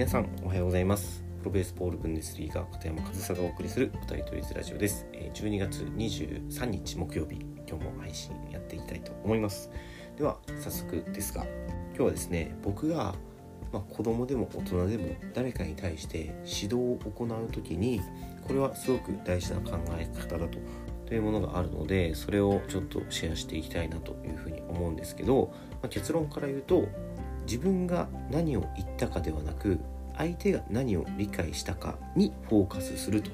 皆さんおはようございます。プロベースボールブンデスリーガー片山和沙がお送りする歌いとりずラジオです。12月23日木曜日。今日も配信やっていきたいと思います。では早速ですが今日はですね僕がまあ、子供でも大人でも誰かに対して指導を行う時にこれはすごく大事な考え方だとというものがあるのでそれをちょっとシェアしていきたいなというふうに思うんですけど、まあ、結論から言うと自分が何を言ったかではなく相手が何を理解したかにフォーカスすると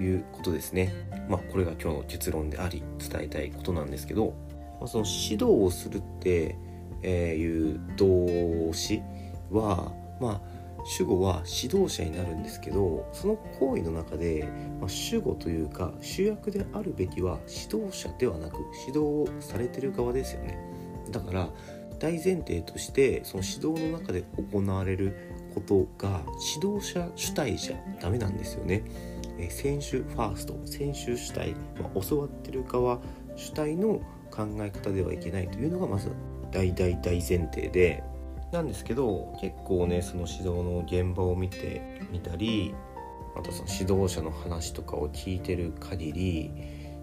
いうことですね。まあこれが今日の結論であり伝えたいことなんですけど、まあ、その指導をするっていう動詞はまあ主語は指導者になるんですけどその行為の中で、まあ、主語というか主役であるべきは指導者ではなく指導をされてる側ですよねだから大前提としてその指導の中で行われることが指導者主体じゃダメなんですよね。え選手ファースト選手主体、まあ、教わってる側主体の考え方ではいけないというのがまず大大大前提でなんですけど結構ねその指導の現場を見てみたりあとその指導者の話とかを聞いてる限り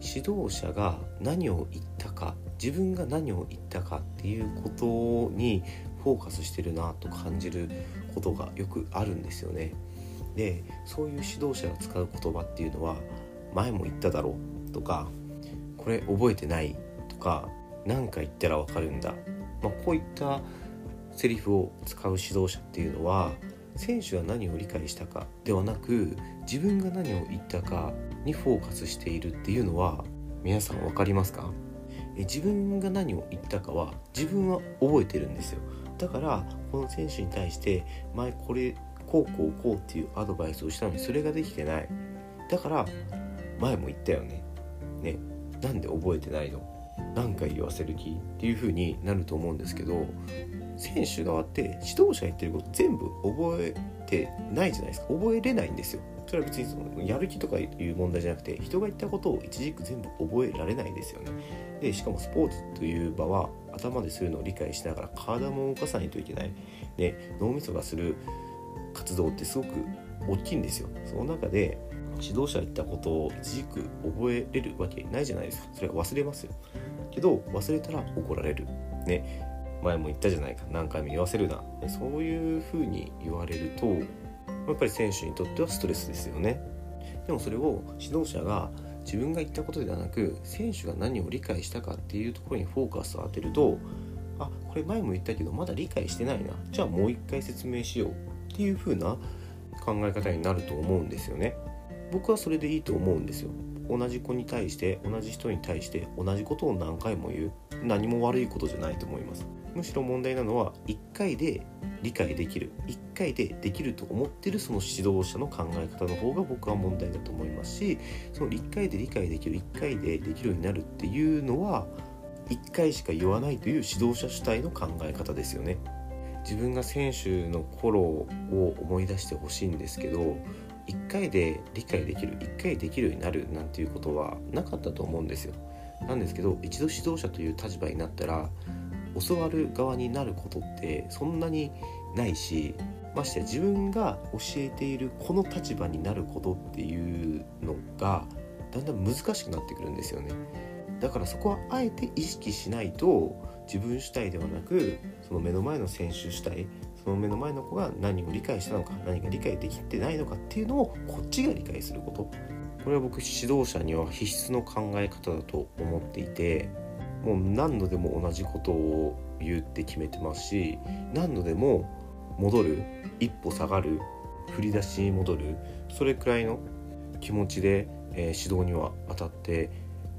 指導者が何を言ったか自分が何を言ったかっていうことにフォーカスしてるなと感じることがよくあるんですよね。でそういう指導者が使う言葉っていうのは「前も言っただろう」とか「これ覚えてない」とか「何か言ったらわかるんだ」まあ、こういったセリフを使う指導者っていうのは選手が何を理解したかではなく自分が何を言ったかにフォーカスしているっていうのは皆さん分かりますか？え自分が何を言ったかは自分は覚えてるんですよ。だからこの選手に対して前これこうこうこうっていうアドバイスをしたのにそれができてない。だから前も言ったよね。ね。なんで覚えてないの？何回言わせる気？っていう風になると思うんですけど選手側って指導者が言ってること全部覚えてないじゃないですか。覚えれないんですよ。それは別にそのやる気とかいう問題じゃなくて人が言ったことを一軸全部覚えられないですよね。でしかもスポーツという場は頭でするのを理解しながら体も動かさないといけない。で脳みそがする活動ってすごく大きいんですよ。その中で指導者が言ったことを一軸覚えれるわけないじゃないですか。それは忘れますよ。けど忘れたら怒られる。ね。前も言ったじゃないか。何回も言わせるな。そういうふうに言われるとやっぱり選手にとってはストレスですよね。でもそれを指導者が自分が言ったことではなく選手が何を理解したかっていうところにフォーカスを当てるとあこれ前も言ったけどまだ理解してないな。じゃあもう一回説明しようっていう風な考え方になると思うんですよね。僕はそれでいいと思うんですよ。同じ子に対して同じ人に対して同じことを何回も言う。何も悪いことじゃないと思います。むしろ問題なのは1回で理解できる1回でできると思ってるその指導者の考え方の方が僕は問題だと思いますしその1回で理解できる1回でできるようになるっていうのは1回しか言わないという指導者主体の考え方ですよね。自分が選手の頃を思い出してほしいんですけど1回で理解できる1回できるようになるなんていうことはなかったと思うんですよ。なんですけど一度指導者という立場になったら教わる側になることってそんなにないしまして自分が教えているこの立場になることっていうのがだんだん難しくなってくるんですよね。だからそこはあえて意識しないと自分主体ではなくその目の前の選手主体その目の前の子が何を理解したのか何が理解できてないのかっていうのをこっちが理解すること。これは僕指導者には必須の考え方だと思っていてもう何度でも同じことを言うって決めてますし何度でも戻る一歩下がる振り出しに戻るそれくらいの気持ちで、えー、指導には当たって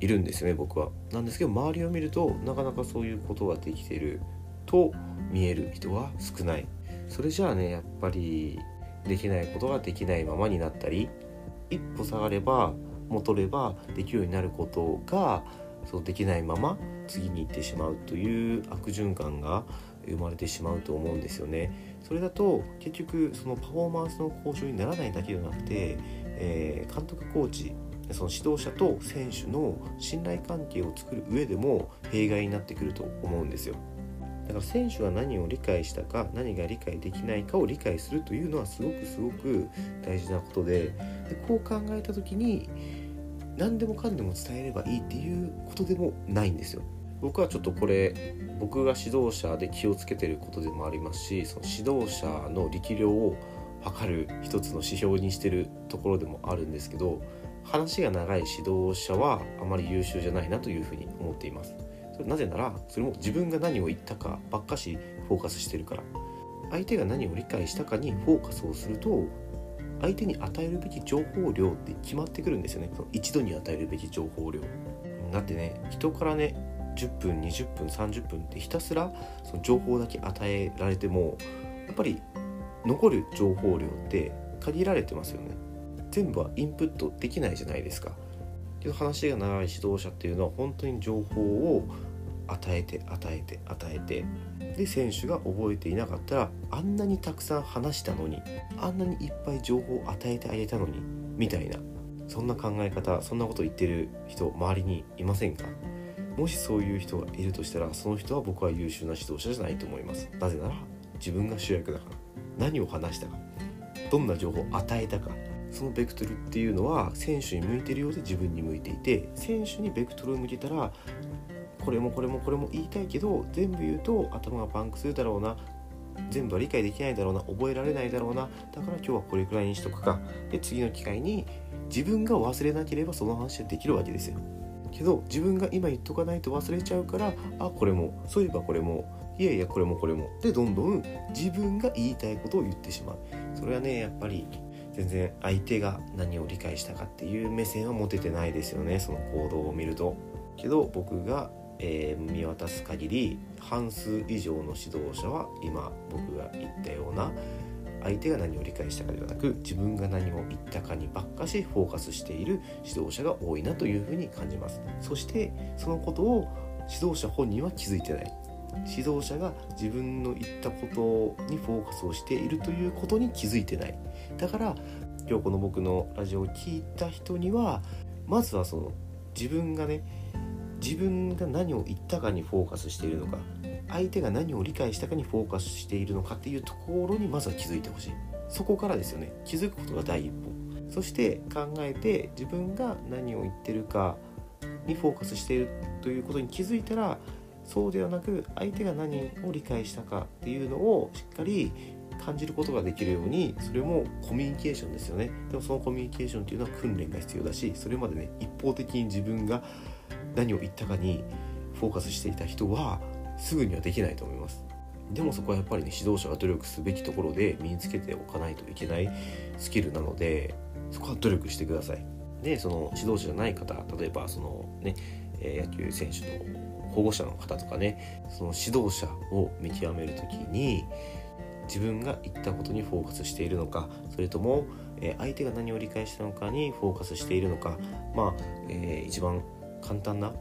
いるんですよね僕は。なんですけど周りを見るとなかなかそういうことができていると見える人は少ない。それじゃあねやっぱりできないことができないままになったり一歩下がれば戻ればできるようになることがそうできないまま次に行ってしまうという悪循環が生まれてしまうと思うんですよね。それだと結局そのパフォーマンスの向上にならないだけではなくて、えー、監督コーチその指導者と選手の信頼関係を作る上でも弊害になってくると思うんですよ。だから選手が何を理解したか何が理解できないかを理解するというのはすごくすごく大事なことででこう考えた時に何でもかんでも伝えればいいっていうことでもないんですよ。僕はちょっとこれ僕が指導者で気をつけてることでもありますしその指導者の力量を測る一つの指標にしてるところでもあるんですけど話が長い指導者はあまり優秀じゃないなというふうに思っています。それなぜならそれも自分が何を言ったかばっかしフォーカスしてるから相手が何を理解したかにフォーカスをすると相手に与えるべき情報量って決まってくるんですよね。その一度に与えるべき情報量。だってね人からね10分20分30分ってひたすらその情報だけ与えられてもやっぱり残る情報量って限られてますよね。全部はインプットできないじゃないですか。けど話が長い指導者っていうのは本当に情報を与えて与えて与えて。で選手が覚えていなかったらあんなにたくさん話したのにあんなにいっぱい情報を与えてあげたのにみたいな。そんな考え方そんなこと言ってる人周りにいませんか？もしそういう人がいるとしたらその人は僕は優秀な指導者じゃないと思います。なぜなら自分が主役だから。何を話したか。どんな情報を与えたか。そのベクトルっていうのは選手に向いてるようで自分に向いていて選手にベクトルを向けたらこれもこれもこれも言いたいけど全部言うと頭がパンクするだろうな。全部は理解できないだろうな。覚えられないだろうな。だから今日はこれくらいにしとくか。で次の機会に自分が忘れなければその話はできるわけですよ。けど自分が今言っとかないと忘れちゃうからあこれもそういえばこれもいやいやこれもこれも。でどんどん自分が言いたいことを言ってしまう。それはねやっぱり全然相手が何を理解したかっていう目線は持ててないですよね。その行動を見ると。けど僕がえー、見渡す限り半数以上の指導者は今僕が言ったような相手が何を理解したかではなく自分が何を言ったかにばっかしフォーカスしている指導者が多いなというふうに感じます。そしてそのことを指導者本人は気づいてない。指導者が自分の言ったことにフォーカスをしているということに気づいてない。だから今日この僕のラジオを聴いた人にはまずはその自分がね自分が何を言ったかにフォーカスしているのか相手が何を理解したかにフォーカスしているのかっていうところにまずは気づいてほしい。そこからですよね。気づくことが第一歩。そして考えて自分が何を言ってるかにフォーカスしているということに気づいたらそうではなく相手が何を理解したかっていうのをしっかり感じることができるようにそれもコミュニケーションですよね。でもそのコミュニケーションっていうのは訓練が必要だしそれまでね一方的に自分が何を言ったかにフォーカスしていた人はすぐにはできないと思います。でもそこはやっぱりね指導者が努力すべきところで身につけておかないといけないスキルなのでそこは努力してください。でその指導者じゃない方例えばそのね野球選手の保護者の方とかねその指導者を見極める時に自分が言ったことにフォーカスしているのかそれとも相手が何を理解したのかにフォーカスしているのかまあ、えー、一番簡単な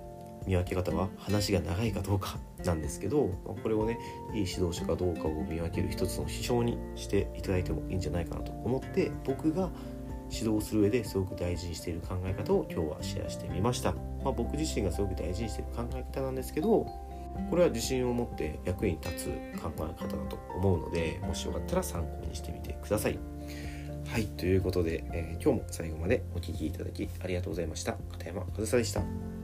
見分け方は話が長いかどうかなんですけどこれをねいい指導者かどうかを見分ける一つの指標にしていただいてもいいんじゃないかなと思って僕が指導する上ですごく大事にしている考え方を今日はシェアしてみました、まあ、僕自身がすごく大事にしている考え方なんですけどこれは自信を持って役に立つ考え方だと思うのでもしよかったら参考にしてみてください。はいということで、えー、今日も最後までお聴きいただきありがとうございました。片山和沙でした。